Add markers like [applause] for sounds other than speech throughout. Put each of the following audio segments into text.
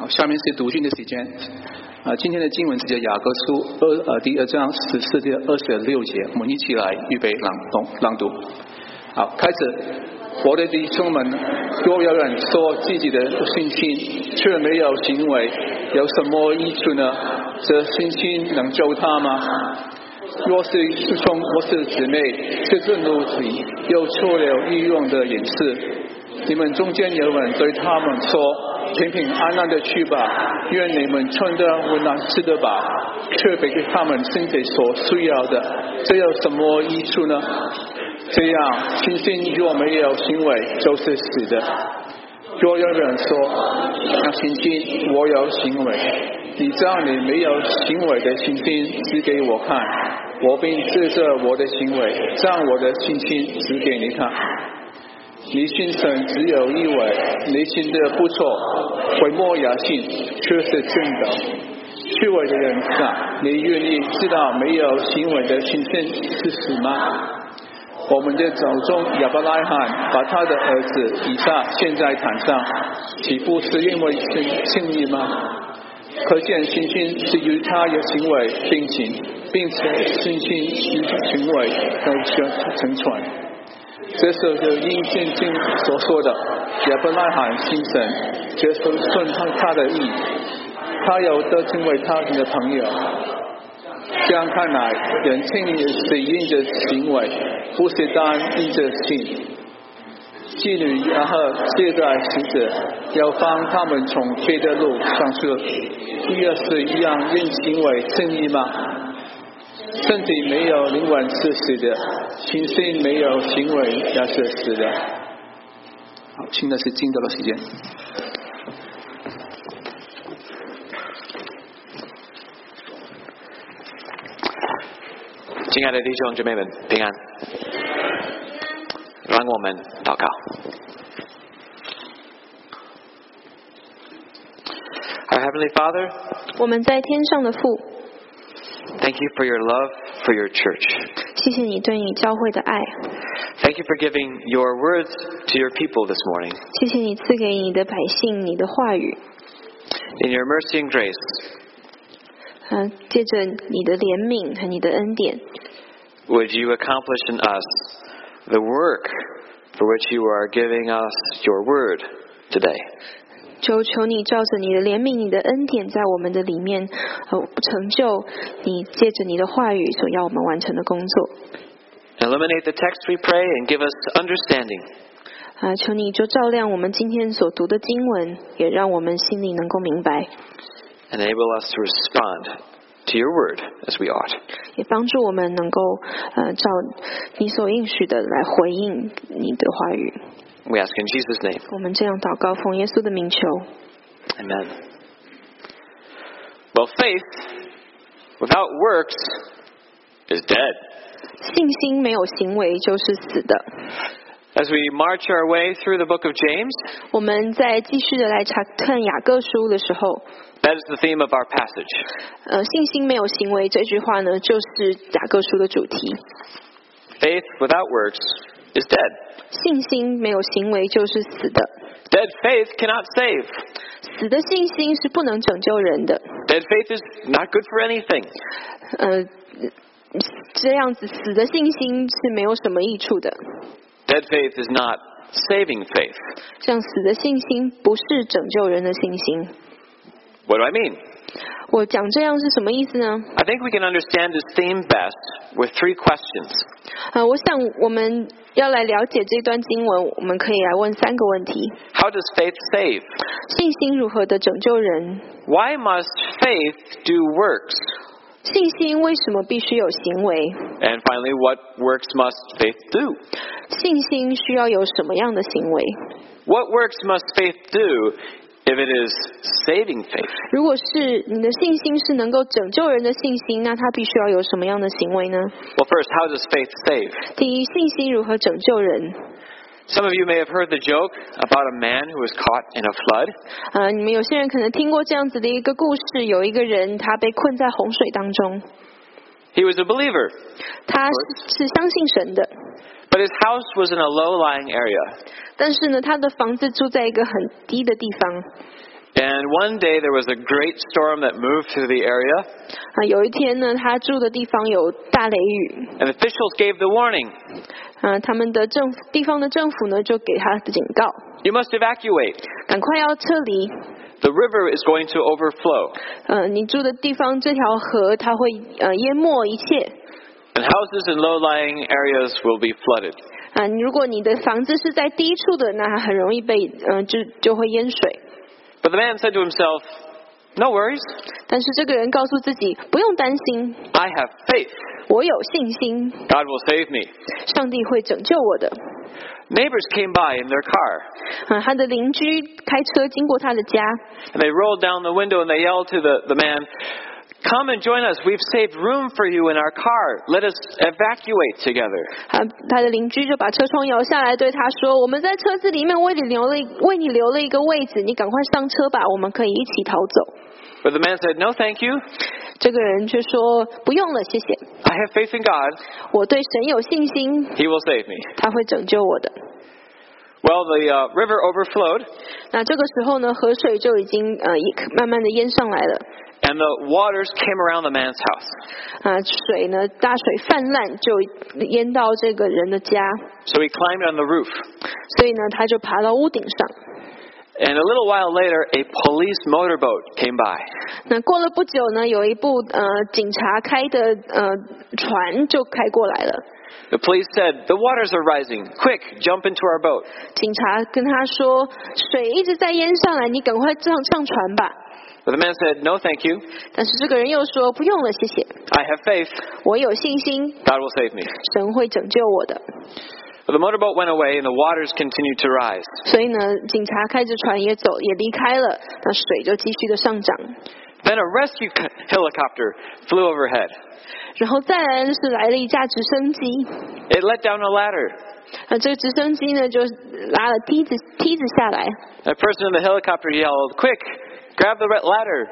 好，下面是读经的时间。啊，今天的经文是在雅各书二呃第二章十四节二十六节，我们一起来预备朗读朗读。好，开始。我的弟兄们，若有人说自己的信心却没有行为，有什么益处呢？这信心能救他吗？若是师兄或是姊妹，这是奴体又错了欲用的隐士，你们中间有人对他们说：“平平安安的去吧，愿你们穿得温暖吃得饱，特别给他们身体所需要的，这有什么益处呢？”这样，信心若没有行为，就是死的。若有人说：“那信心我有行为，你将你没有行为的信心指给我看，我并指着我的行为将我的信心指给你看。你信神只有一位，内心的不错，回莫雅信却是真的。虚伪的人啊，你愿意知道没有行为的信心是死吗？”我们的祖宗亚伯拉罕把他的儿子以撒献在坛上，岂不是因为信信义吗？可见信心是与他有行为并行，并且信心与行为都相成传。这是就应圣经所说的，亚伯拉罕信神，接受顺从他的意，他有得成为他的朋友。这样看来，人称义是因着行为，不是单因着信。妓女然后接待死者，要帮他们从别的路上去，也是一样因行为正义吗？身体没有灵魂是死的，心性没有行为也是死的。好，现在是进到了时间。亲爱的弟兄姊妹们，平安！让我们祷告。Our Heavenly Father，我们在天上的父 ，Thank you for your love for your church。谢谢你对你教会的爱。Thank you for giving your words to your people this morning。谢谢你赐给你的百姓你的话语。In your mercy and grace，嗯，借着你的怜悯和你的恩典。would you accomplish in us the work for which you are giving us your word today? 求求你照着你的怜悯、你的恩典，在我们的里面，呃，成就你借着你的话语所要我们完成的工作。Eliminate the text we pray and give us understanding. 啊，求你就照亮我们今天所读的经文，也让我们心里能够明白。Enable us to respond to your word as we ought. 也帮助我们能够呃照你所应许的来回应你的话语。We ask in Jesus' name. 我们这样祷告，奉耶稣的名求。Amen. Well, faith without works is dead. 信心没有行为就是死的。As we march our way through the book of James, 我们在继续的来查看雅各书的时候。that is the theme of our passage. 呃，信心没有行为这句话呢，就是雅各书的主题。Faith without works is dead. 信心没有行为就是死的。Dead faith cannot save. 死的信心是不能拯救人的。Dead faith is not good for anything. 呃，这样子死的信心是没有什么益处的。Dead faith is not saving faith. 这样死的信心不是拯救人的信心。what do I mean? 我讲这样是什么意思呢？I think we can understand this theme best with three questions. 啊，我想我们要来了解这段经文，我们可以来问三个问题。How does faith save? 信心如何的拯救人？Why must faith do works? 信心为什么必须有行为？And finally, what works must faith do? 信心需要有什么样的行为？What works must faith do if it is saving faith. 如果是你的信心是能够拯救人的信心，那他必须要有什么样的行为呢？Well, first, how does faith save? 第一，信心如何拯救人？Some of you may have heard the joke about a man who was caught in a flood. 啊，你们有些人可能听过这样子的一个故事，有一个人他被困在洪水当中。He was a believer. 他是相信神的。 But his house was in a low-lying area. 但是呢，他的房子住在一个很低的地方。 And one day there was a great storm that moved through the area, 啊，有一天呢，他住的地方有大雷雨， and officials gave the warning 啊，他们的政府地方的政府呢就给他的警告， you must evacuate. 赶快要撤离。 The river is going to overflow, 呃，你住的地方这条河它会呃淹没一切。 and houses in low lying areas will be flooded. 啊，如果你的房子是在低处的，那它很容易被呃就就会淹水。 But the man said to himself, No worries, 但是这个人告诉自己不用担心， I have faith. 我有信心， God will save me. 上帝会拯救我的。 Neighbors came by in their car, 啊，他的邻居开车经过他的家， and they rolled down the window and they yelled to the, the man, Come and join us. We've saved room for you in our car. Let us evacuate together. 啊，他的邻居就把车窗摇下来，对他说：“我们在车子里面为你留了一为你留了一个位置，你赶快上车吧，我们可以一起逃走。 But the man said, No, thank you. ”这个人却说：“不用了，谢谢， I have faith in God. 我对神有信心， He will save me. 他会拯救我的。 Well, the uh, river overflowed, ”那这个时候呢，河水就已经呃一慢慢的淹上来了。 and the waters came around the man's house. 啊，水呢，大水泛滥，就淹到这个人的家， So he climbed on the roof. 所以呢，他就爬到屋顶上。 And a little while later, a police motorboat came by. 那过了不久呢，有一部呃警察开的呃船就开过来了。 The police said, The waters are rising. Quick, jump into our boat. 警察跟他说，水一直在淹上来，你赶快上上船吧。 But the man said, No, thank you. 但是这个人又说，不用了，谢谢， I have faith. 我有信心， God will save me. 神会拯救我的。 But the motorboat went away, and the waters continued to rise. 所以呢，警察开着船也走，也离开了，那水就继续的上涨。 Then a rescue c- helicopter flew overhead. 然后再来的是来了一架直升机， It let down a ladder. 啊，这个直升机呢就拉了梯子梯子下来， A person in the helicopter yelled, Quick, grab the re- ladder.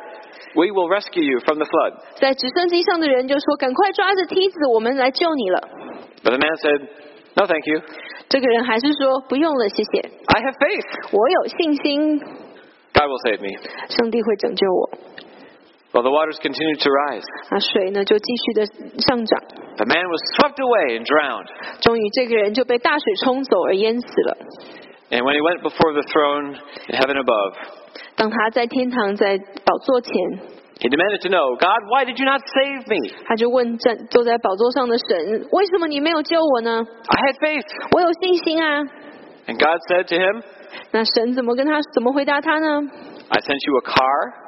We will rescue you from the flood. 在直升机上的人就说：“赶快抓着梯子，我们来救你了。 But the man said, No, thank you. ”这个人还是说：“不用了，谢谢， I have faith. 我有信心， God will save me. 上帝会拯救我。 Well, the waters continued to rise. ”啊，水呢就继续的上涨， The man was swept away and drowned. 终于这个人就被大水冲走而淹死了。 And when he went before the throne in heaven above, 当他在天堂在宝座前， he demanded to know, God, why did you not save me? 他就问站坐在宝座上的神：“为什么你没有救我呢？ I had faith. 我有信心啊。 And God said to him, ”那神怎么跟他怎么回答他呢？ I sent you a car.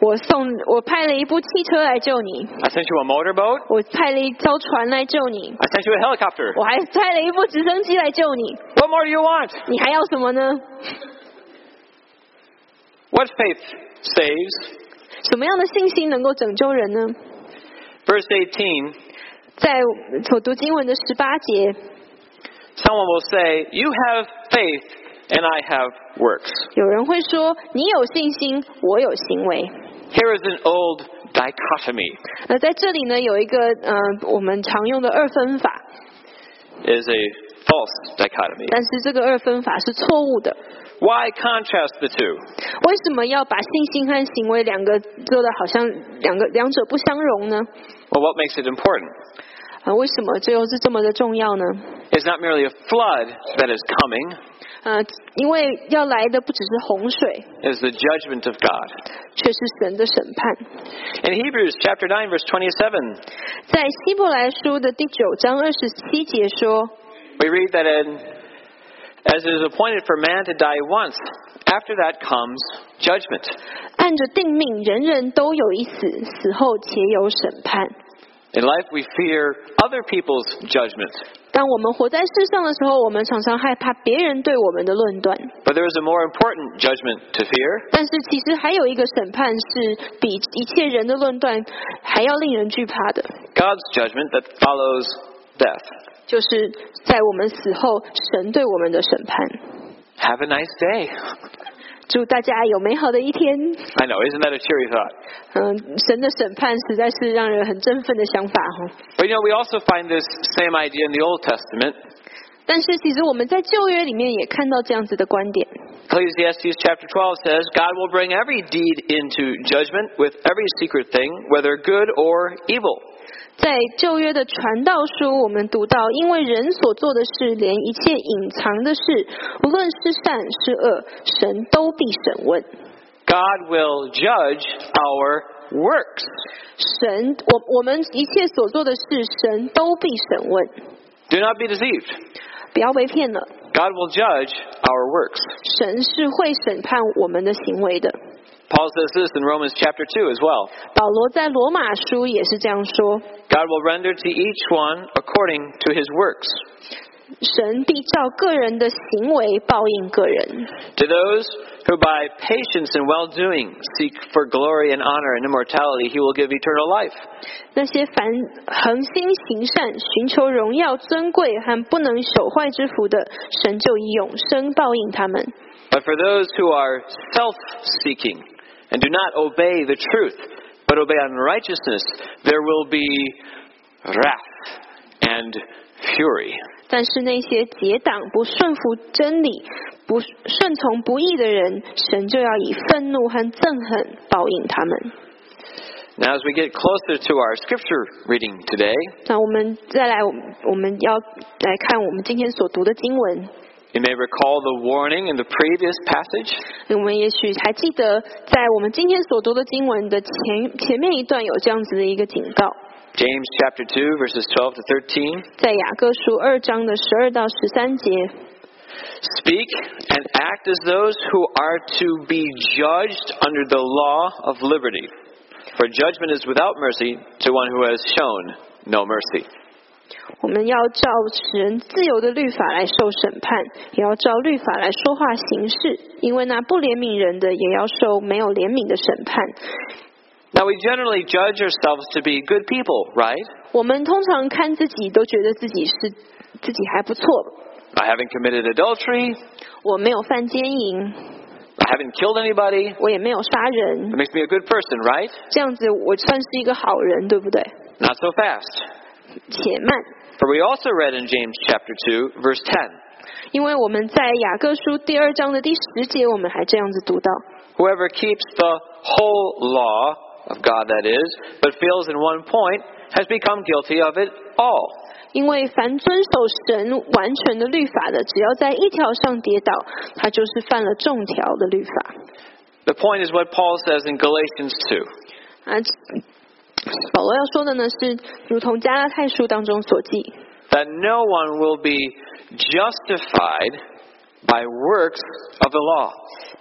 我送我派了一部汽车来救你， I sent you a motorboat. 我派了一艘船来救你， I sent you a helicopter. 我还派了一部直升机来救你， What more do you want? 你还要什么呢？ What faith saves? 什么样的信心能够拯救人呢？ Verse 18, 在所读经文的十八节， someone will say, You have faith and I have works. 有人会说：“你有信心，我有行为。 Here is an old dichotomy. ”那在这里呢，有一个呃，我们常用的二分法， It is a false dichotomy. 但是这个二分法是错误的。 Why contrast the two? 为什么要把信心和行为两个做的好像两个两者不相容呢？ Well, what makes it important? 啊，为什么这又是这么的重要呢？ It's not merely a flood that is coming, 呃，因为要来的不只是洪水， it is the judgment of God. 却是神的审判。 In Hebrews chapter 9 verse 27, 在希伯来书的第九章二十七节说， we read that in, as it is appointed for man to die once, after that comes judgment. 按着定命，人人都有一死，死后且有审判。 In life we fear other people's judgment, 当我们活在世上的时候，我们常常害怕别人对我们的论断。 but there is a more important judgment to fear, 但是其实还有一个审判是比一切人的论断还要令人惧怕的， God's judgment that follows death. 就是在我们死后，神对我们的审判。 Have a nice day. 祝大家有美好的一天。 I know, isn't that a cheery thought? 嗯，神的审判实在是让人很振奋的想法哈。 But you know, we also find this same idea in the Old Testament. 但是其实我们在旧约里面也看到这样子的观点。 Ecclesiastes chapter 12 says, God will bring every deed into judgment with every secret thing, whether good or evil. 在旧约的传道书，我们读到，因为人所做的事，连一切隐藏的事，无论是善是恶，神都必审问。God will judge our works. 神，我我们一切所做的事，神都必审问。Do not be deceived. 不要被骗了，God will judge our works. 神是会审判我们的行为的。Paul says this in Romans chapter 2 as well. 保罗在罗马书也是这样说： God will render to each one according to his works. 神必照个人的行为报应个人。 To those who by patience and well doing seek for glory and honor and immortality, he will give eternal life. 那些凡恒心行善、寻求荣耀、尊贵和不能朽坏之福的，神就以永生报应他们。 But for those who are self seeking and do not obey the truth, but obey unrighteousness, there will be wrath and fury. 但是那些结党、不顺服真理、不顺从不义的人，神就要以愤怒和憎恨报应他们。 Now, as we get closer to our scripture reading today, 那我们再来，我们我们要来看我们今天所读的经文。 you may recall the warning in the previous passage. 我们也许还记得，在我们今天所读的经文的前前面一段有这样子的一个警告， James chapter 2, verses 12 to 13. 在雅各书二章的十二到十三节。 Speak and act as those who are to be judged under the law of liberty. For judgment is without mercy to one who has shown no mercy. 我们要照使人自由的律法来受审判，也要照律法来说话行事，因为那不怜悯人的，也要受没有怜悯的审判。 Now, we generally judge ourselves to be good people, right? 我们通常看自己都觉得自己是自己还不错， I haven't committed adultery. 我没有犯奸淫， I haven't killed anybody. 我也没有杀 It 人， makes me a good person, right? 这样子我算是一个好人，对不对？ Not so fast. 且慢， For we also read in James chapter 2, verse 10因为我们在雅各书第二章的第十节，我们还这样子读到： Whoever keeps the whole law of God, that is, but fails in one point, has become guilty of it all. 因为凡遵守神完全的律法的，只要在一条上跌倒，他就是犯了众条的律法。 The point is what Paul says in Galatians 2. 啊， 保罗要说的呢是，如同加拉太书当中所记， that no one will be justified by works of the law.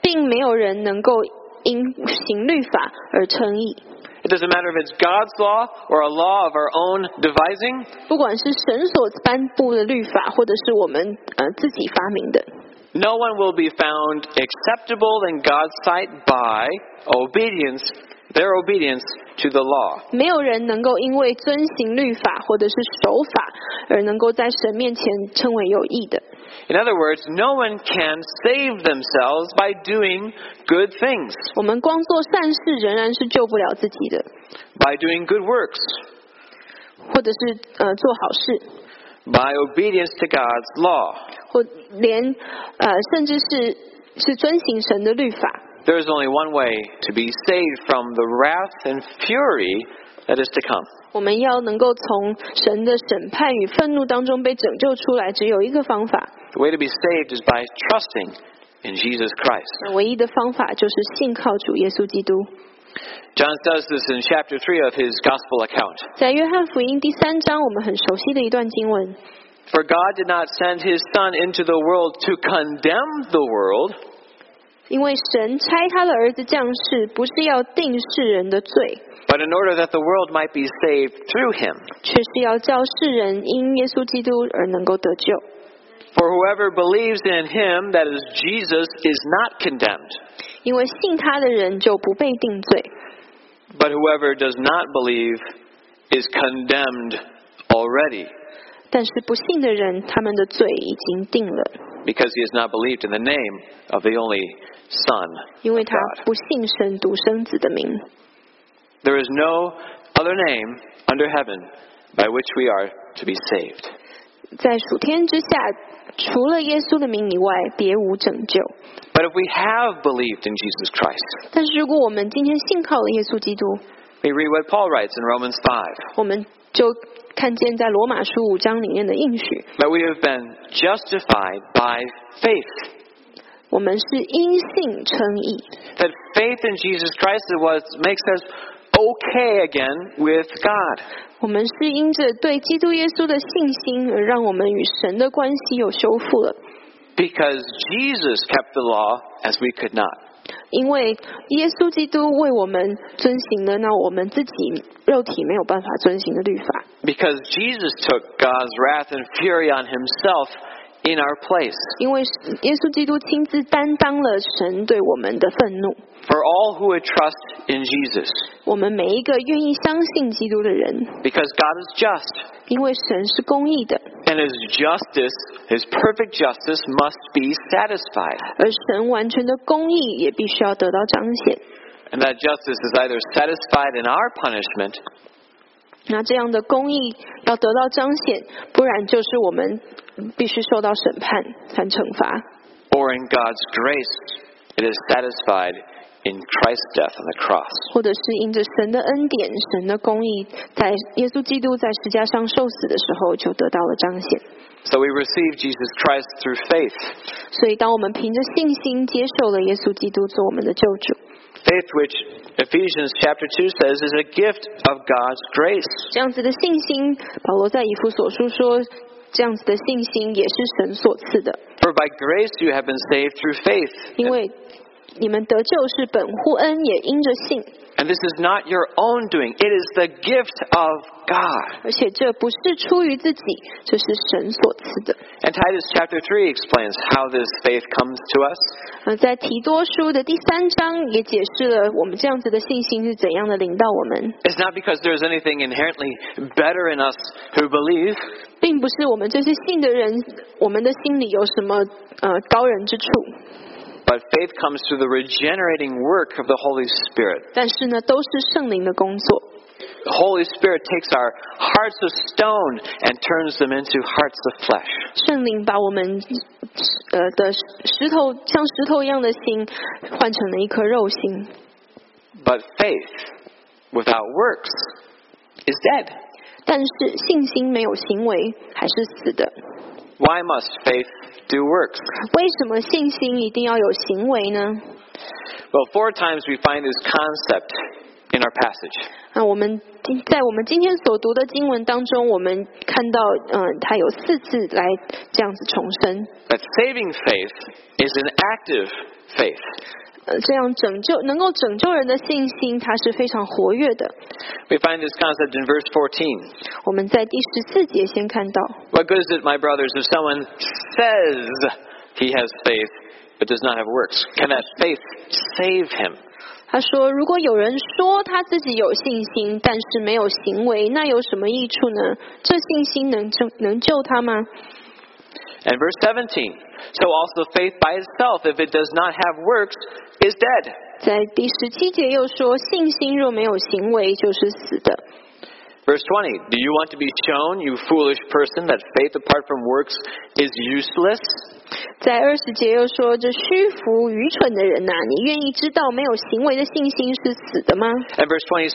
并没有人能够因行律法而称义。 It doesn't matter if it's God's law or a law of our own devising. 不管是神所颁布的律法，或者是我们呃自己发明的， No one will be found acceptable in God's sight by obedience, their obedience to the law. 没有人能够因为遵行律法或者是守法而能够在神面前称为有益的。 In other words, no one can save themselves by doing good things, 我们光做善事仍然是救不了自己的， by doing good works, 或者是呃做好事， by obedience to God's law. 或连呃甚至是是遵行神的律法。 There is only one way to be saved from the wrath and fury that is to come. 我们要能够从神的审判与愤怒当中被拯救出来，只有一个方法， The way to be saved is by trusting in Jesus Christ. 那唯一的方法就是信靠主耶稣基督。 John does this in chapter 3 of his gospel account. 在约翰福音第三章，我们很熟悉的一段经文。 For God did not send his Son into the world to condemn the world, 因为神差他的儿子降世，不是要定世人的罪， but in order that the world might be saved through him. 却是要叫世人因耶稣基督而能够得救。 For whoever believes in him, that is Jesus, is not condemned. 因为信他的人就不被定罪， But whoever does not believe is condemned already, 但是不信的人，他们的罪已经定了，because he has not believed in the name of the only Son 因为他不信神独生子的名。There is no other name under heaven by which we are to be saved. 在属天之下，除了耶稣的名以外，别无拯救。But if we have believed in Jesus Christ, 但是如果我们今天信靠了耶稣基督，we read what Paul writes in Romans 5我们就看见在罗马书五章里面的应许， that we have been justified by faith. 我们是因信称义， That faith in Jesus Christ is what makes us okay again with God. 我们是因着对基督耶稣的信心而让我们与神的关系有修复了。 Because Jesus kept the law as we could not. 因为耶稣基督为我们遵行了那我们自己肉体没有办法遵行的律法， Because Jesus took God's wrath and fury on himself in our place. 因为耶稣基督亲自担当了神对我们的愤怒。 For all who would trust in Jesus. 我们每一个愿意相信基督的人， Because God is just. 因为神是公义的， And his justice, his perfect justice, must be satisfied. 而神完全的公义也必须要得到彰显。 And that justice is either satisfied in our punishment 那这样的公义要得到彰显，不然就是我们必须受到审判和惩罚，or in God's grace. It is satisfied in Christ's death on the cross. 或者是因着神的恩典、神的公义，在耶稣基督在十架上受死的时候就得到了彰显。So we receive Jesus Christ through faith. 所以，当我们凭着信心接受了耶稣基督做我们的救主，Faith, which Ephesians chapter 2 says is a gift of God's grace. 这样子的信心，保罗在以弗所书说，这样子的信心也是神所赐的， For by grace you have been saved through faith. 因为你们得救是本乎恩，也因着信。 And this is not your own doing, it is the gift of God. 而且这不是出于自己，这是神所赐的。 And Titus chapter 3 explains how this faith comes to us. 呃，在提多书的第三章也解释了我们这样子的信心是怎样的领到我们， It's not because there's anything inherently better in us who believe, 并不是我们这些信的人，我们的心里有什么呃高人之处， but faith comes through the regenerating work of the Holy Spirit. 但是呢，都是圣灵的工作。 The Holy Spirit takes our hearts of stone and turns them into hearts of flesh. 圣灵把我们呃的石头像石头一样的心换成了一颗肉心， But faith without works is dead. 但是信心没有行为还是死的。 Why must faith do works? 为什么信心一定要有行为呢？ Well, four times we find this concept in our passage. 那我们今在我们今天所读的经文当中，我们看到，嗯、它有四次来这样子重申， That saving faith is an active faith. 呃，这样拯救能够拯救人的信心，它是非常活跃的。We find this concept in verse fourteen. 我们在第十四节先看到，What good is it, my brothers, if someone says he has faith but does not have works? Can that faith save him? 他说：“如果有人说他自己有信心，但是没有行为，那有什么益处呢？这信心能救能救他吗？And verse 17. So also faith by itself, if it does not have works, is dead. 在第十七节又说，信心若没有行为，就是死的。 Verse 20. Do you want to be shown, you foolish person, that faith apart from works is useless? 在二十节又说，这虚浮愚蠢的人呐、你愿意知道没有行为的信心是死的吗？ And verse 26.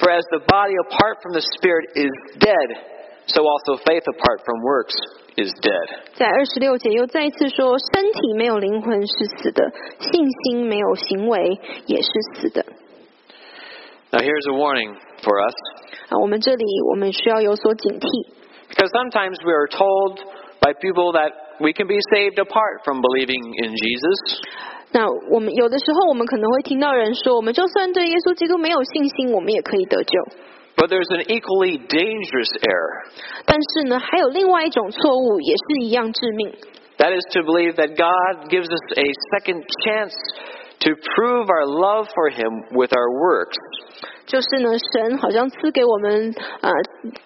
For as the body apart from the spirit is dead, so also faith apart from works is dead. 在二十六节又再一次说，身体没有灵魂是死的，信心没有行为也是死的。 Now here's a warning for us. 啊，我们这里我们需要有所警惕， Because sometimes we are told by people that we can be saved apart from believing in Jesus. 那我们有的时候，我们可能会听到人说，我们就算对耶稣基督没有信心，我们也可以得救。 But there's an equally dangerous error. 但是呢，还有另外一种错误，也是一样致命， That is to believe that God gives us a second chance to prove our love for Him with our works. 就是呢，神好像赐给我们呃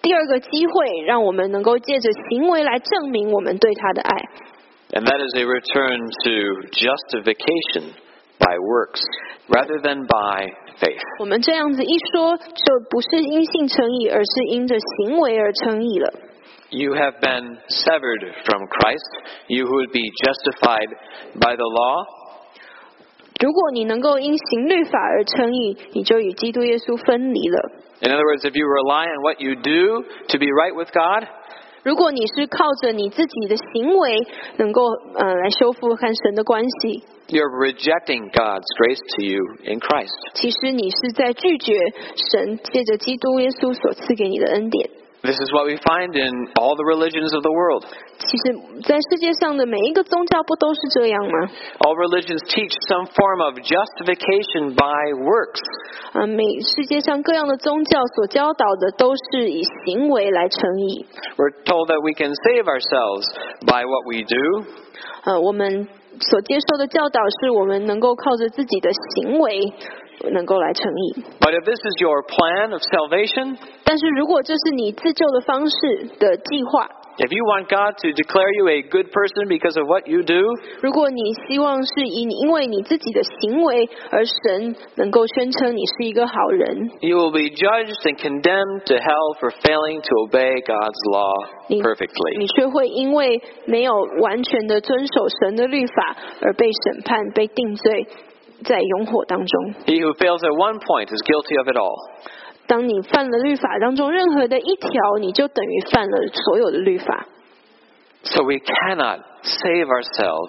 第二个机会，让我们能够借着行为来证明我们对他的爱。 And that is a return to justification by works rather than by faith. 我们这样子一说，就不是因信称义，而是因着行为而称义了。 You have been severed from Christ, you who would be justified by the law. 如果你能够因行律法而称义，你就与基督耶稣分离了。 In other words, if you rely on what you do to be right with God, 如果你是靠着你自己的行为能够呃来修复和神的关系，you're rejecting God's grace to you in Christ. 其实你是在拒绝神借着基督耶稣所赐给你的恩典。This is what we find in all the religions of the world. 其实，在世界上的每一个宗教不都是这样吗？ All religions teach some form of justification by works. 啊，每世界上各样的宗教所教导的都是以行为来称义。 We're told that we can save ourselves by what we do, 呃，我们所接受的教导是我们能够靠着自己的行为 能够来称义。 but if this is your plan of salvation, 但是如果这是你自救的方式的计划， if you want God to declare you a good person because of what you do, 如果你希望是以你因为你自己的行为而神能够宣称你是一个好人， you will be judged and condemned to hell for failing to obey God's law 你 perfectly. 你却会因为没有完全的遵守神的律法而被审判、被定罪 在永火当中。 He who fails at one point is guilty of it all. 当你犯了律法当中任何的一条，你就等于犯了所有的律法。 So we cannot save ourselves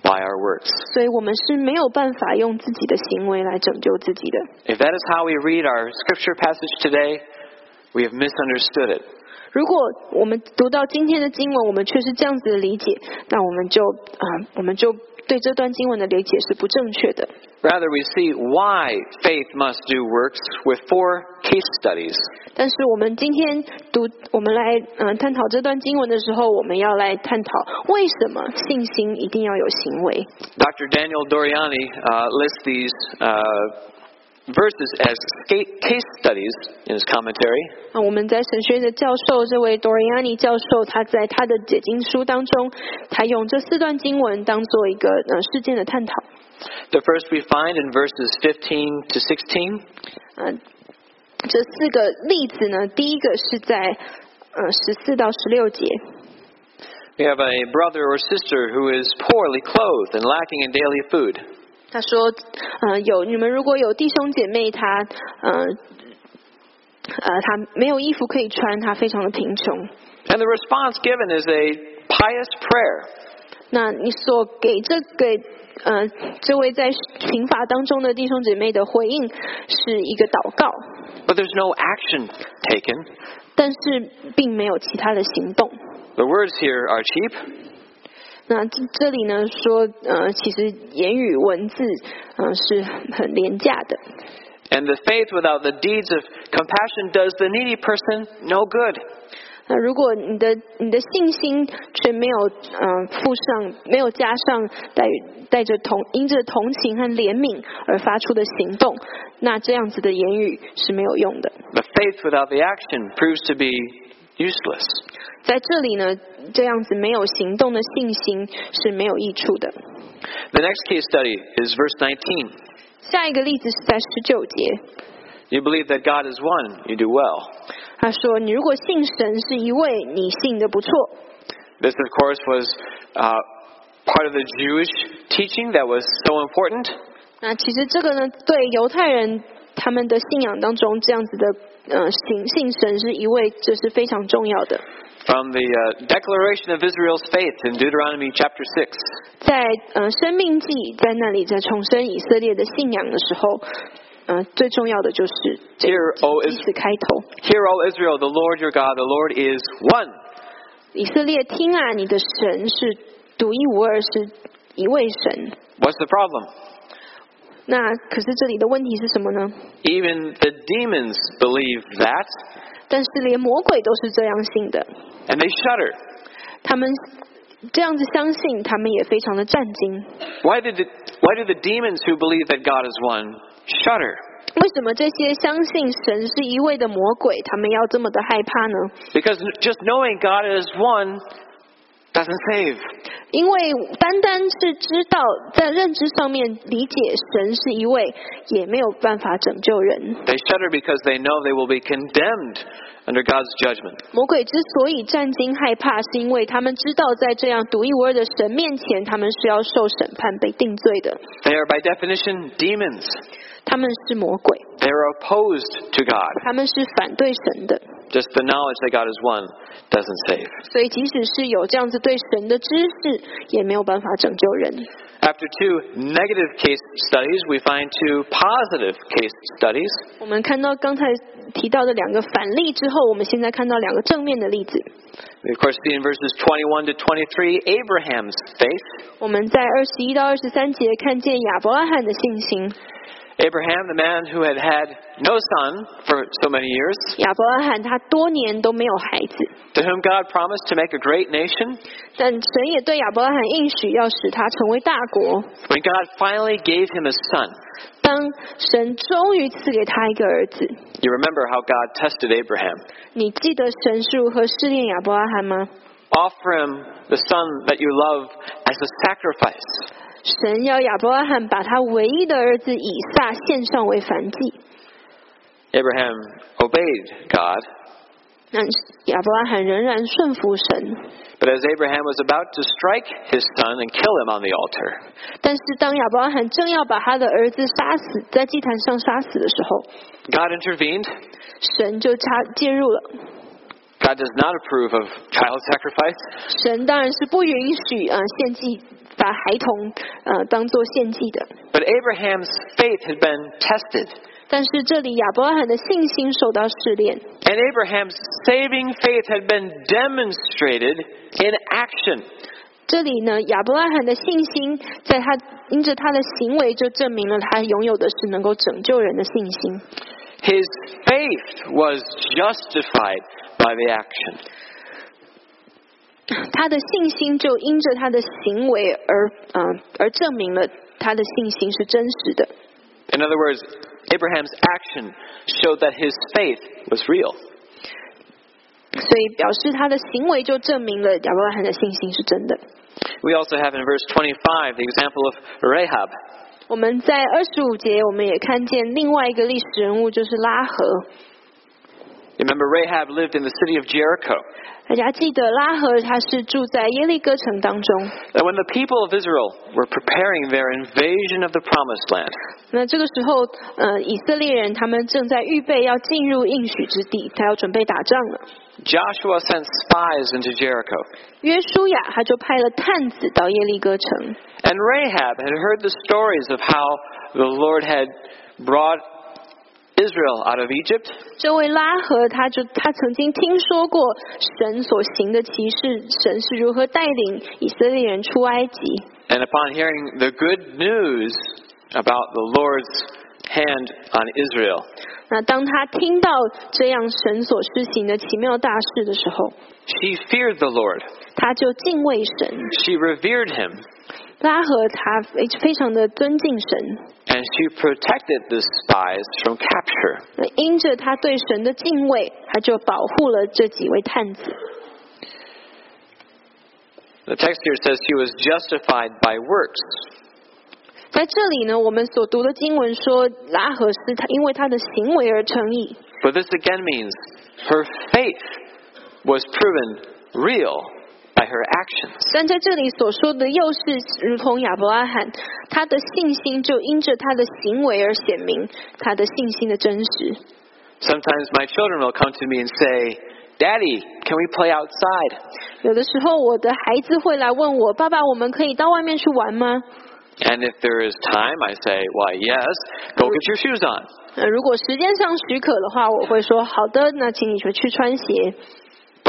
by our works. 所以我们是没有办法用自己的行为来拯救自己的。 If that is how we read our scripture passage today, we have misunderstood it. 如果我们读到今天的经文，我们却是这样子的理解，那我们就啊、我们就 对这段经文的理解是不正确的。 Rather, we see why faith must do works with four case studies. 但是我们今天读，我们来嗯、呃探讨这段经文的时候，我们要来探讨为什么信心一定要有行为。 Dr. Daniel Doriani uh, lists these uh, verses as sca- case studies in his commentary. 那我们在神学院的教授这位 Doriani 教授，他在他的解经书当中，他用这四段经文当做一个呃事件的探讨。 The first we find in verses 15 to 16. 嗯、这四个例子呢，第一个是在呃十四到十六节。 We have a brother or sister who is poorly clothed and lacking in daily food. 他说，呃，有你们如果有弟兄姐妹他，呃，呃，他没有衣服可以穿，他非常的贫穷。 And the response given is a pious prayer. 那你所给这给呃这位在刑罚当中的弟兄姐妹的回应是一个祷告， But there's no action taken. 但是并没有其他的行动。 The words here are cheap. 那这这里呢说，呃，其实言语文字，呃，是很廉价的。 And the faith without the deeds of compassion does the needy person no good. 那如果你的你的信心却没有呃附上，没有加上带带着同因着同情和怜悯而发出的行动，那这样子的言语是没有用的。 The faith without the action proves to be useless. 在这里呢，这样子没有行动的信心是没有益处的。 The next case study is verse 19. 下一个例子是在十九节， You believe that God is one, you do well. 他说：“你如果信神是一位，你信的不错。 This, of course, was uh, part of the Jewish teaching that was so important. ”那其实这个呢，对犹太人 他们的信仰当中，这样子的呃信信神是一位，这是非常重要的。From the uh, declaration of Israel's faith in Deuteronomy chapter six，在呃生命记在那里在重申以色列的信仰的时候，呃最重要的就是这 Is- 此开头。Hear, O Israel, the Lord your God, the Lord is one. 以色列听啊，你的神是独一无二，是一位神。What's the problem? 那可是这里的问题是什么呢？ Even the demons believe that, 但是连魔鬼都是这样信的， and they shudder. 他们这样子相信，他们也非常的战惊。 Why did it, why do the demons who believe that God is one shudder? 为什么这些相信神是一位的魔鬼，他们要这么的害怕呢？ Because just knowing God is one doesn't save. 因为单单是知道在认知上面理解神是一位，也没有办法拯救人。They shudder because they know they will be condemned under God's judgment. 魔鬼之所以战惊害怕，是因为他们知道在这样独一无二的神面前，他们是要受审判、被定罪的。They are by definition demons. 他们是魔鬼，They are opposed to God. 他们是反对神的。 Just the knowledge that God is one doesn't save. 所以，即使是有这样子对神的知识，也没有办法拯救人。 After two negative case studies, we find two positive case studies. 我们看到刚才提到的两个反例之后，我们现在看到两个正面的例子。 We, of course, see in verses 21 to 23 Abraham's faith. 我们在二十一到二十三节看见亚伯拉罕的信心。 Abraham, the man who had had no son for so many years, 亚伯拉罕他多年都没有孩子， to whom God promised to make a great nation, 但神也对亚伯拉罕应许要使他成为大国。 when God finally gave him a son, 当神终于赐给他一个儿子， you remember how God tested Abraham. 你记得神是如何试炼亚伯拉罕吗？ Offer him the son that you love as a sacrifice. 神要亚伯拉罕把他唯一的儿子以撒献上为燔祭， Abraham obeyed God, 但是亚伯拉罕仍然顺服神。 but as Abraham was about to strike his son and kill him on the altar, 但是当亚伯拉罕正要把他的儿子杀死，在祭坛上杀死的时候， God intervened. 神就插介入了。 God does not approve of child sacrifice. 神当然是不允许呃献祭， 把孩童呃当做献祭的。 But Abraham's faith had been tested. 但是这里亚伯拉罕的信心受到试炼， And Abraham's saving faith had been demonstrated in action. 这里呢亚伯拉罕的信心，在他因着他的行为就证明了他拥有的是能够拯救人的信心。 His faith was justified by the action. [clears throat] 他的信心就因着他的行为而嗯、呃、而证明了他的信心是真实的。In other words, Abraham's action showed that his faith was real. 所以表示他的行为就证明了亚伯拉罕的信心是真的。We also have in verse 25 the example of Rahab. 我们在二十五节，我们也看见另外一个历史人物，就是喇合。Remember, Rahab lived in the city of Jericho. 大家记得拉合他是住在耶利哥城当中。 And when the people of Israel were preparing their invasion of the promised land, 那这个时候，呃，以色列人他们正在预备要进入应许之地，他要准备打仗了。 Joshua sent spies into Jericho. 约书亚他就派了探子到耶利哥城， And Rahab had heard the stories of how the Lord had brought Israel out of Egypt, 这位拉合他就他曾经听说过神所行的奇事，神是如何带领以色列人出埃及。 and upon hearing the good news about the Lord's hand on Israel, 那当他听到这样神所施行的奇妙大事的时候， she feared the Lord. 他就敬畏神。 She revered him, And she protected the spies from capture. 那因着她对神的敬畏，她就保护了这几位探子。The text here says she was justified by works. 在这里呢，我们所读的经文说，喇合是他因为他的行为而称义。But this again means her faith was proven real by her actions. 但在这里所说的，又是如同亚伯拉罕，他的信心就因着他的行为而显明他的信心的真实。 Sometimes my children will come to me and say, Daddy, can we play outside? 有的时候，我的孩子会来问我：“爸爸，我们可以到外面去玩吗 And if there is time, I say, Why, yes, go get your shoes on.？” 呃，如果时间上许可的话，我会说：“好的，那请你去去穿鞋。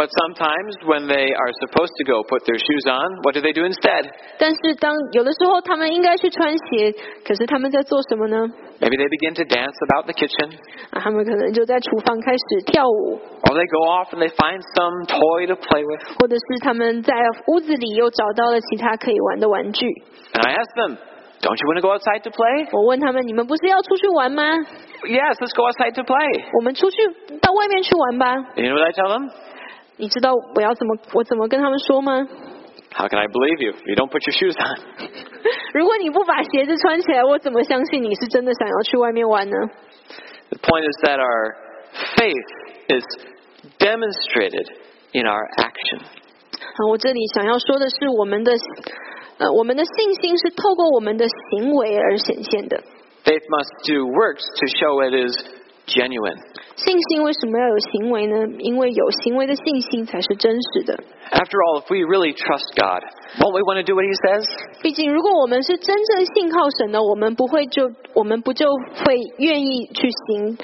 But sometimes when they are supposed to go put their shoes on, what do they do instead? ”但是当有的时候他们应该去穿鞋，可是他们在做什么呢？ Maybe they begin to dance about the kitchen, 啊，他们可能就在厨房开始跳舞， or they go off and they find some toy to play with. 或者是他们在屋子里又找到了其他可以玩的玩具。 And I ask them, Don't you want to go outside to play? 我问他们：“你们不是要出去玩吗？ Yes, let's go outside to play. 我们出去到外面去玩吧。 And you know what I tell them? ” 你知道我要怎么我怎么跟他们说吗？ How can I believe you if you don't put your shoes on? [laughs] 如果你不把鞋子穿起来，我怎么相信你是真的想要去外面玩呢？ The point is that our faith is demonstrated in our action. 啊，我这里想要说的是，我们的呃，我们的信心是透过我们的行为而显现的。 Faith must do works to show it is genuine. 信心为什么要有行为呢？因为有行为的信心才是真实的。 After all, if we really trust God, won't we want to do what He says? 毕竟，如果我们是真正信靠神的，我们不会就我们不就会愿意去行，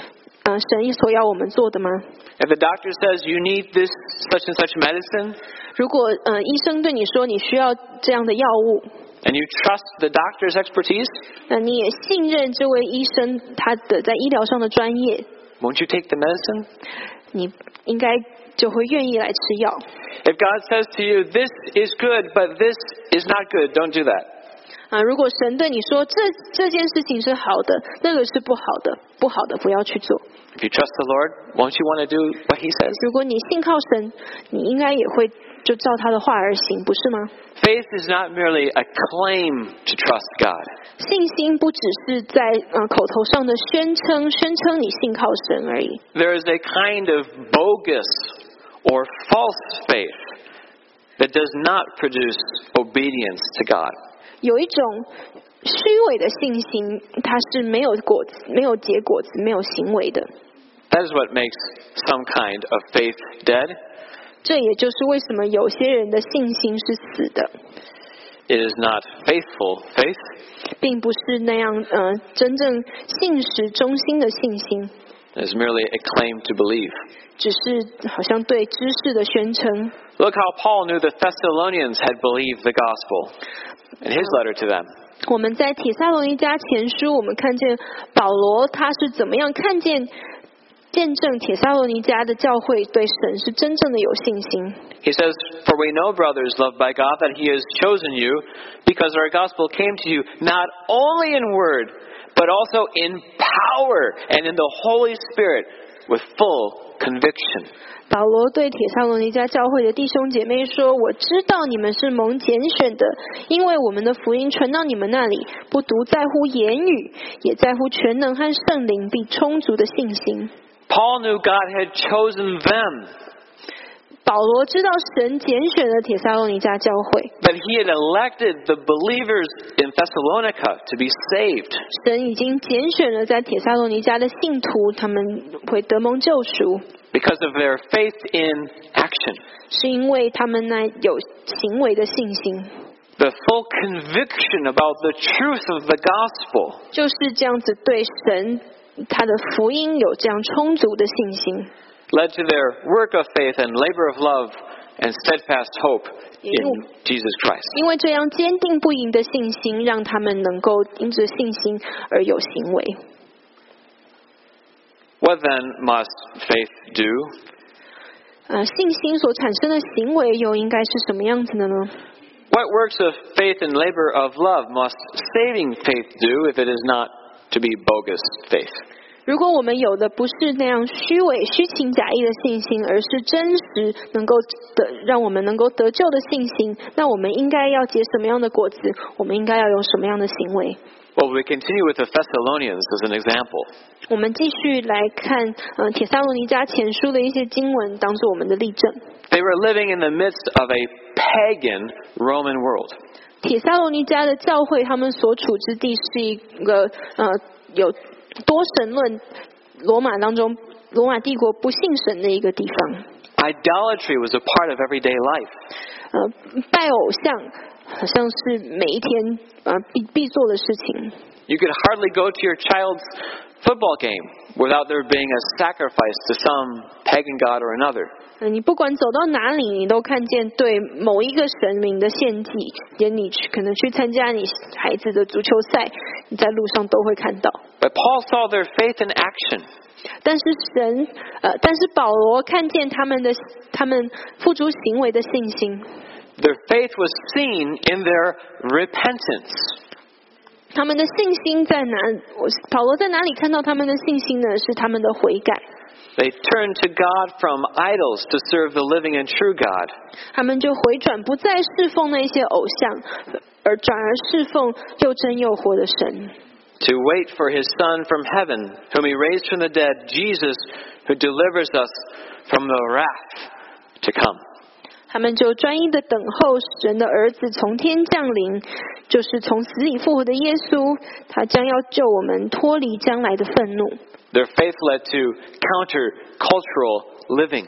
呃，神所要我们做的吗？ If the doctor says you need this such and such medicine, 如果呃医生对你说你需要这样的药物， and you trust the doctor's expertise, 那你也信任这位医生他的在医疗上的专业， won't you take the medicine? 你应该就会愿意来吃药。 If God says to you, this is good, but this is not good, don't do that. 啊，如果神对你说这这件事情是好的，那个是不好的，不好的不要去做。 If you trust the Lord, won't you want to do what He says? 如果你信靠神，你应该也会 就照他的话而行，不是吗？ Faith is not merely a claim to trust God. 信心不只是在呃口头上的宣称，宣称你信靠神而已。 There is a kind of bogus or false faith that does not produce obedience to God. 有一种虚伪的信心，它是没有果子、没有结果子、没有行为的。 That is what makes some kind of faith dead. 这也就是为什么有些人的信心是死的，It is not faithful faith. 并不是那样呃真正信实忠心的信心 is merely a claim to believe. 只是好像对知识的宣称。Look how Paul knew the Thessalonians had believed the gospel in his letter to them. 我们在铁萨罗尼迦前书，我们看见保罗他是怎么样看见见证铁萨罗尼迦的教会对神是真正的有信心。He says, For we know, brothers loved by God, that He has chosen you, because our gospel came to you not only in word, but also in power and in the Holy Spirit with full conviction. 保罗对铁萨罗尼迦教会的弟兄姐妹说：“我知道你们是蒙拣选的，因为我们的福音传到你们那里，不独在乎言语，也在乎全能和圣灵并充足的信心。Paul knew God had chosen them. 保罗知道神拣选了帖撒罗尼迦教会。But he had elected the believers in Thessalonica to be saved. 神已经拣选了在帖撒罗尼迦的信徒，他们会得蒙救赎。Because of their faith in action. 是因为他们那有行为的信心。The full conviction about the truth of the gospel. 就是这样子对神他的福音有这样充足的信心。 led to their work of faith and labor of love and steadfast hope in Ew. Jesus Christ. 因为这样坚定不移的信心，让他们能够因着信心而有行为。 What then must faith do? 呃，信心所产生的行为又应该是什么样子的呢？ What works of faith and labor of love must saving faith do if it is not to be bogus faith. 如果我们有的不是那样虚伪、虚情假意的信心，而是真实能够得让我们能够得救的信心，那我们应该要结什么样的果子？我们应该要有什么样的行为？Well, we continue with the Thessalonians as an example. 我们继续来看，呃，帖撒罗尼迦前书的一些经文，当做我们的例证。They were living in the midst of a pagan Roman world. 铁萨罗尼迦的教会，他们所处之地是一个呃有多神论，罗马当中罗马帝国不信神的一个地方。Idolatry was a part of everyday life. 呃，拜偶像好像是每一天呃必必做的事情。You could hardly go to your child's football game without there being a sacrifice to some pagan god or another. 呃，你不管走到哪里，你都看见对某一个神明的献祭，连你去可能去参加你孩子的足球赛，你在路上都会看到。 But Paul saw their faith in action. 但是神，呃，但是保罗看见他们的他们付诸行为的信心， Their faith was seen in their repentance. 他们的信心在哪？我保罗在哪里看到他们的信心呢？是他们的悔改， They turned to God from idols to serve the living and true God. 他们就回转，不再侍奉那些偶像，而转而侍奉又真又活的神。 To wait for his Son from heaven, whom he raised from the dead, Jesus, who delivers us from the wrath to come. 他们就专一的等候神的儿子从天降临，就是从死里复活的耶稣，他将要救我们脱离将来的愤怒。 Their faith led to counter-cultural living.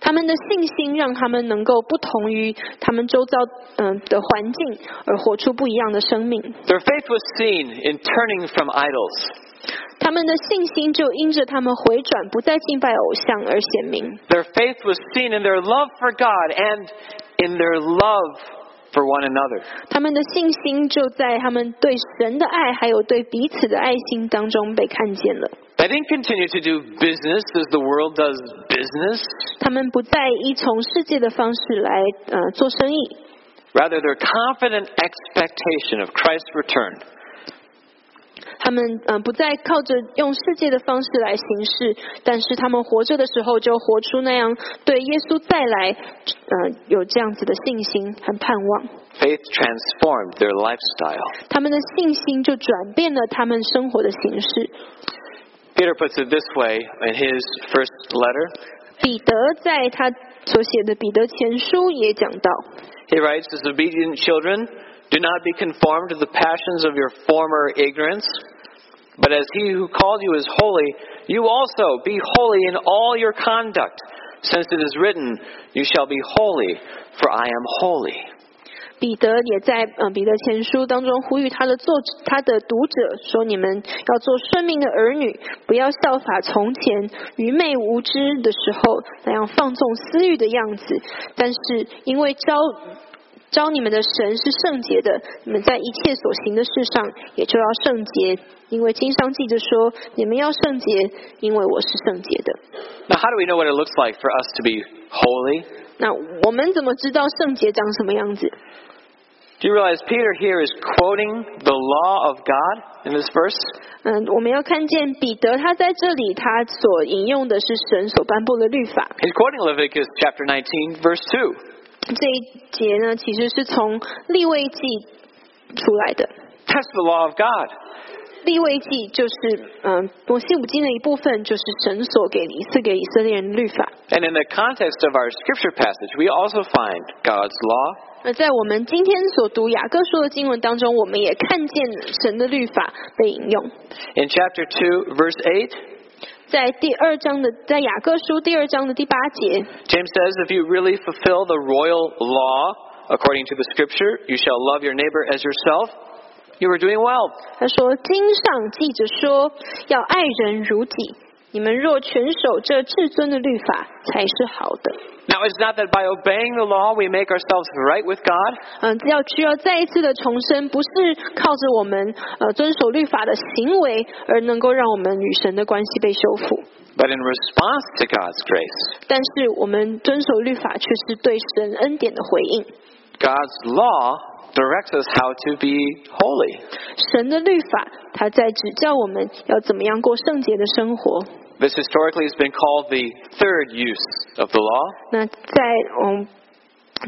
他们的信心让他们能够不同于他们周遭嗯、的环境，而活出不一样的生命。 Their faith was seen in turning from idols. 他们的信心就因着他们回转，不再敬拜偶像而显明。 Their faith was seen in their love for God and in their love for one another. 他们的信心就在他们对神的爱，还有对彼此的爱心当中被看见了。 They didn't continue to do business as the world does business. 他们不再依从世界的方式来呃做生意， Rather, their confident expectation of Christ's return 他们呃不再靠着用世界的方式来行事，但是他们活着的时候就活出那样对耶稣再来呃有这样子的信心和盼望。 faith transformed their lifestyle. 他们的信心就转变了他们生活的形式。 Peter puts it this way in his first letter. 彼得在他所写的彼得前书也讲到， He writes, As obedient children, do not be conformed to the passions of your former ignorance, but as he who called you is holy, you also be holy in all your conduct, since it is written, You shall be holy, for I am holy. 彼得也在呃彼得前书当中呼吁他的作他的读者说：你们要做顺命的儿女，不要效法从前愚昧无知的时候那样放纵私欲的样子。但是因为招 招你们的神是圣洁的，你们在一切所行的事上也就要圣洁，因为经上记着说：你们要圣洁，因为我是圣洁的。 Now, how do we know what it looks like for us to be holy? 那我们怎么知道圣洁长什么样子？ Do you realize Peter here is quoting the law of God in this verse? 嗯，我们要看见彼得他在这里，他所引用的是神所颁布的律法。 He's quoting Leviticus chapter 19, verse 2. 这一节呢，其实是从利未记出来的。That's the law of God. 利未记就是嗯摩西五经的一部分，就是神所给以赐给以色列人律法。And in the context of our scripture passage, we also find God's law. 而在我们今天所读雅各书的经文当中，我们也看见神的律法被引用。In chapter two, verse eight. 在第二章的，在雅各书第二章的第八节， James says, If you really fulfill the royal law according to the scripture, you shall love your neighbor as yourself, you are doing well. 他说：“经上记着说，要爱人如己。 你们若全守这至尊的律法，才是好的。Now, it's not that by obeying the law we make ourselves right with God. ”嗯，要需要再一次的重申，不是靠着我们呃遵守律法的行为，而能够让我们与神的关系被修复。But in response to God's grace, 但是我们遵守律法，却是对神恩典的回应。God's law directs us how to be holy. 神的律法，它在指教我们要怎么样过圣洁的生活。 This historically has been called the third use of the law. 那在嗯，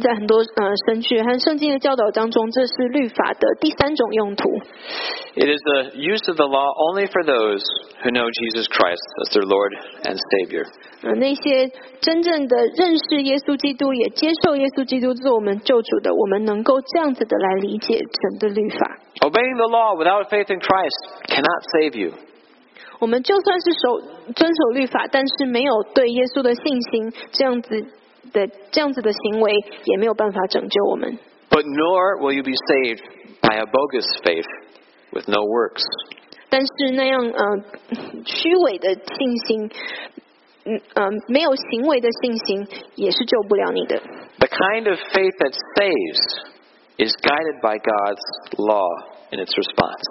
在很多呃神学和圣经的教导当中，这是律法的第三种用途。It is the use of the law only for those who know Jesus Christ as their Lord and Savior. 呃，那些真正的认识耶稣基督，也接受耶稣基督做我们救主的，我们能够这样子的来理解神的律法。Obeying the law without faith in Christ cannot save you. 我们就算是守遵守律法，但是没有对耶稣的信心，这样子的这样子的行为，也没有办法拯救我们。 But nor will you be saved by a bogus faith with no works. 但是那样呃虚伪的信心，嗯呃没有行为的信心，也是救不了你的。 The kind of faith that saves is guided by God's law in its response.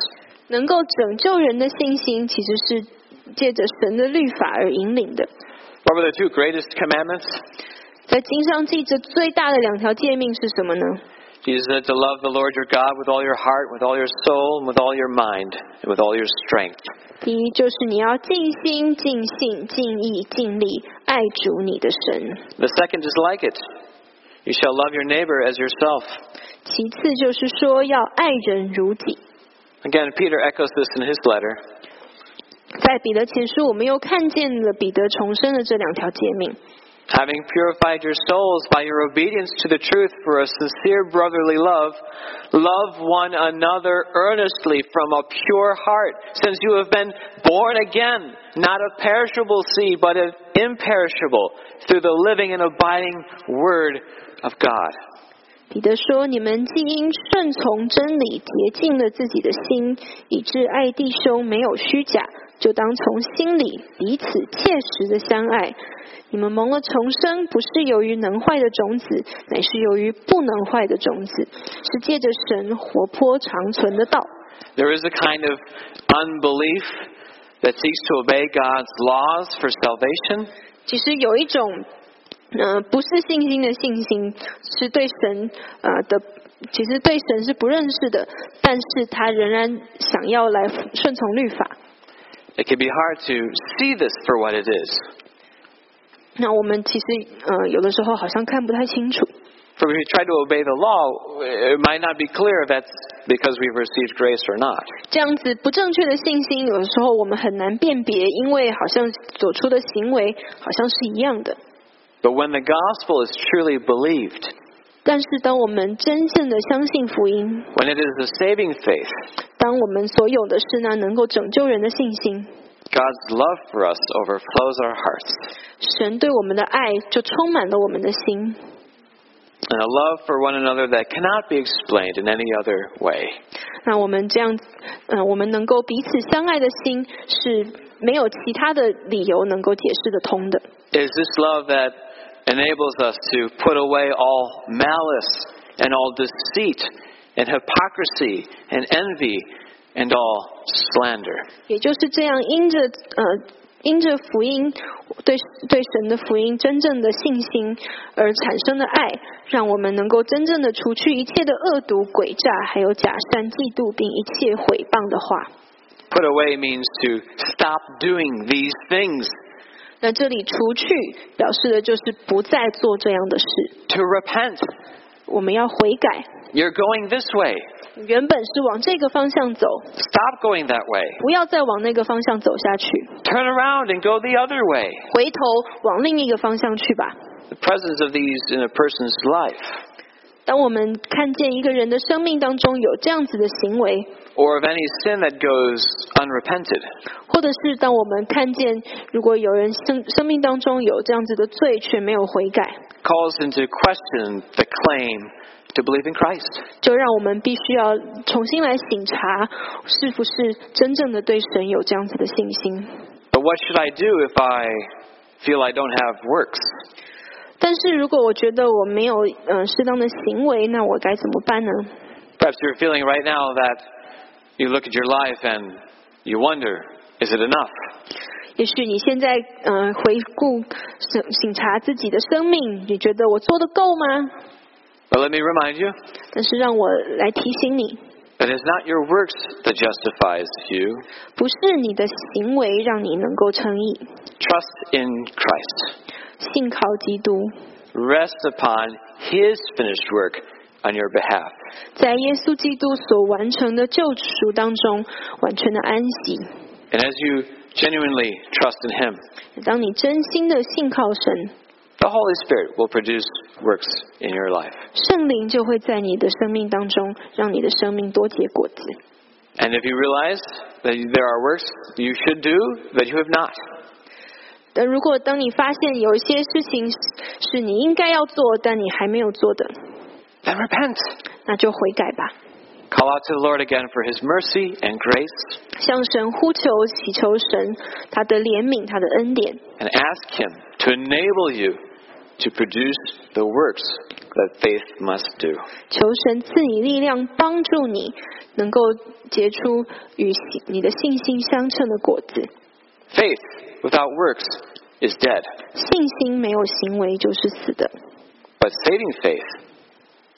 能够拯救人的信心，其实是借着神的律法而引领的。 What were the two greatest commandments? 在经上记着最大的两条诫命是什么呢？ Jesus said to love the Lord your God with all your heart, with all your soul, and with all your mind, and with all your strength. 第一就是你要尽心、尽性、尽意、尽力爱主你的神； The second is like it. You shall love your neighbor as yourself. 其次就是说要爱人如己。 Again, Peter echoes this in his letter. 在彼得前书，我们又看见了彼得重生的这两条诫命。 Having purified your souls by your obedience to the truth for a sincere brotherly love, love one another earnestly from a pure heart, since you have been born again, not of perishable seed, but of imperishable, through the living and abiding Word of God. 彼得说：“你们既因顺从真理洁净了自己的心，以致爱弟兄没有虚假， 就当从心里彼此切实的相爱。你们蒙了重生，不是由于能坏的种子，乃是由于不能坏的种子，是借着神活泼长存的道。There is a kind of unbelief that seeks to obey God's laws for salvation. 其实有一种，呃，不是信心的信心，是对神呃的，其实对神是不认识的，但是他仍然想要来顺从律法。It can be hard to see this for what it is. 那我们其实呃有的时候好像看不太清楚， For if we try to obey the law, it might not be clear if that's because we've received grace or not. 这样子不正确的信心，有的时候我们很难辨别，因为好像所出的行为好像是一样的。 But when the gospel is truly believed, 但是当我们真正的相信福音， when it is a saving faith, 当我们所有的是那能够拯救人的信心， God's love for us overflows our hearts. 神对我们的爱就充满了我们的心。 And a love for one another that cannot be explained in any other way. 那我们这样，嗯、我们能够彼此相爱的心是没有其他的理由能够解释得通的。 Is this love that enables us to put away all malice and all deceit and hypocrisy and envy and all slander? 也就是这样，因着呃，因着福音对对神的福音真正的信心而产生的爱，让我们能够真正的除去一切的恶毒、诡诈，还有假善、嫉妒，并一切毁谤的话。 Put away means to stop doing these things, 那这里除去表示的就是不再做这样的事， to repent. 我们要悔改。 You're going this way. 原本是往这个方向走， Stop going that way. 不要再往那个方向走下去， Turn around and go the other way. 回头往另一个方向去吧。 The presence of these in a person's life, 当我们看见一个人的生命当中有这样子的行为， or of any sin that goes unrepented, 或者是当我们看见如果有人生生命当中有这样子的罪却没有悔改， calls into question the claim to believe in Christ. 就让我们必须要重新来省察，是不是真正的对神有这样子的信心。 But what should I do if I feel I don't have works? 但是如果我觉得我没有嗯、呃适当的行为，那我该怎么办呢？ Perhaps you're feeling right now that you look at your life and you wonder, is it enough? 也许你现在嗯、呃回顾省省察自己的生命，你觉得我做的够吗？ But let me remind you 但是让我来提醒你， that it's not your works that justifies you. 不是你的行为让你能够称义， Trust in Christ. 信靠基督， Rest upon His finished work on your behalf. 在耶稣基督所完成的救赎当中，完全的安息。 And as you genuinely trust in Him, 当你真心的信靠神， the Holy Spirit will produce works in your life. 圣灵就会在你的生命当中，让你的生命多结果子。 And if you realize that there are works you should do that you have not, 但如果当你发现有一些事情是是你应该要做，但你还没有做的，then repent. 那就悔改吧，Call out to the Lord again for His mercy and grace, 向神呼求，祈求神他的怜悯，他的恩典，and ask Him to enable you to produce the works that faith must do. 求神赐你力量，帮助你能够结出与你的信心相称的果子。Faith without works is dead, 信心没有行为就是死的， but saving faith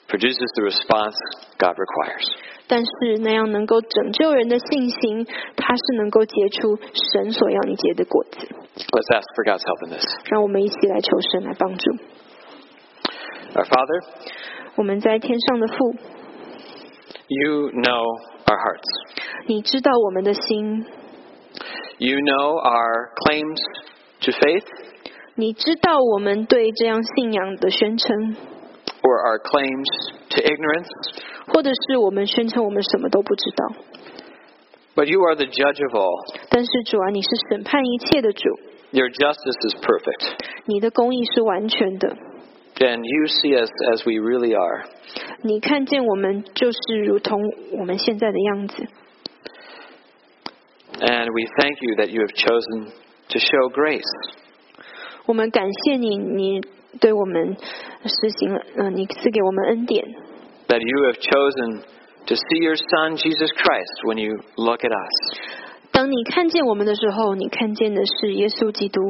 produces the response God requires. 但是那样能够拯救人的信心，它是能够结出神所要你结的果子。 Let's ask for God's help in this. 让我们一起来求神来帮助。 Our Father, 我们在天上的父， you know our hearts. 你知道我们的心， You know our claims to faith 你知道我们对这样信仰的宣称， or our claims to ignorance, 或者是我们宣称我们什么都不知道。 but you are the judge of all. 但是主啊，你是审判一切的主， Your justice is perfect, 你的公义是完全的。 and you see us as we really are. 你看见我们就是如同我们现在的样子， And we thank you that you have chosen to show grace. 我们感谢你，你对我们实行了，呃，你赐给我们恩典， that you have chosen to see your Son, Jesus Christ, when you look at us. 当你看见我们的时候，你看见的是耶稣基督，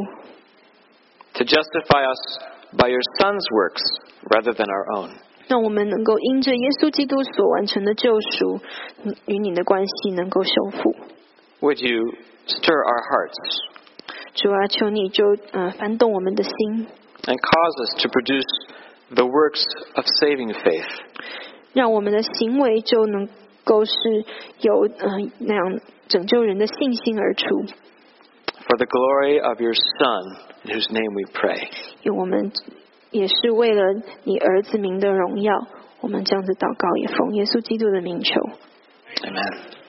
To justify us by your Son's works rather than our own. 让我们能够因着耶稣基督所完成的救赎，嗯与你的关系能够修复。 Would you stir our hearts 主啊，求你就呃翻动我们的心， and cause us to produce the works of saving faith? 让我们的行为就能够是由呃那样拯救人的信心而出。 For the glory of your Son, in whose name we pray. 因为我们也是为了你儿子名的荣耀，我们这样子祷告，也奉耶稣基督的名求。 Amen.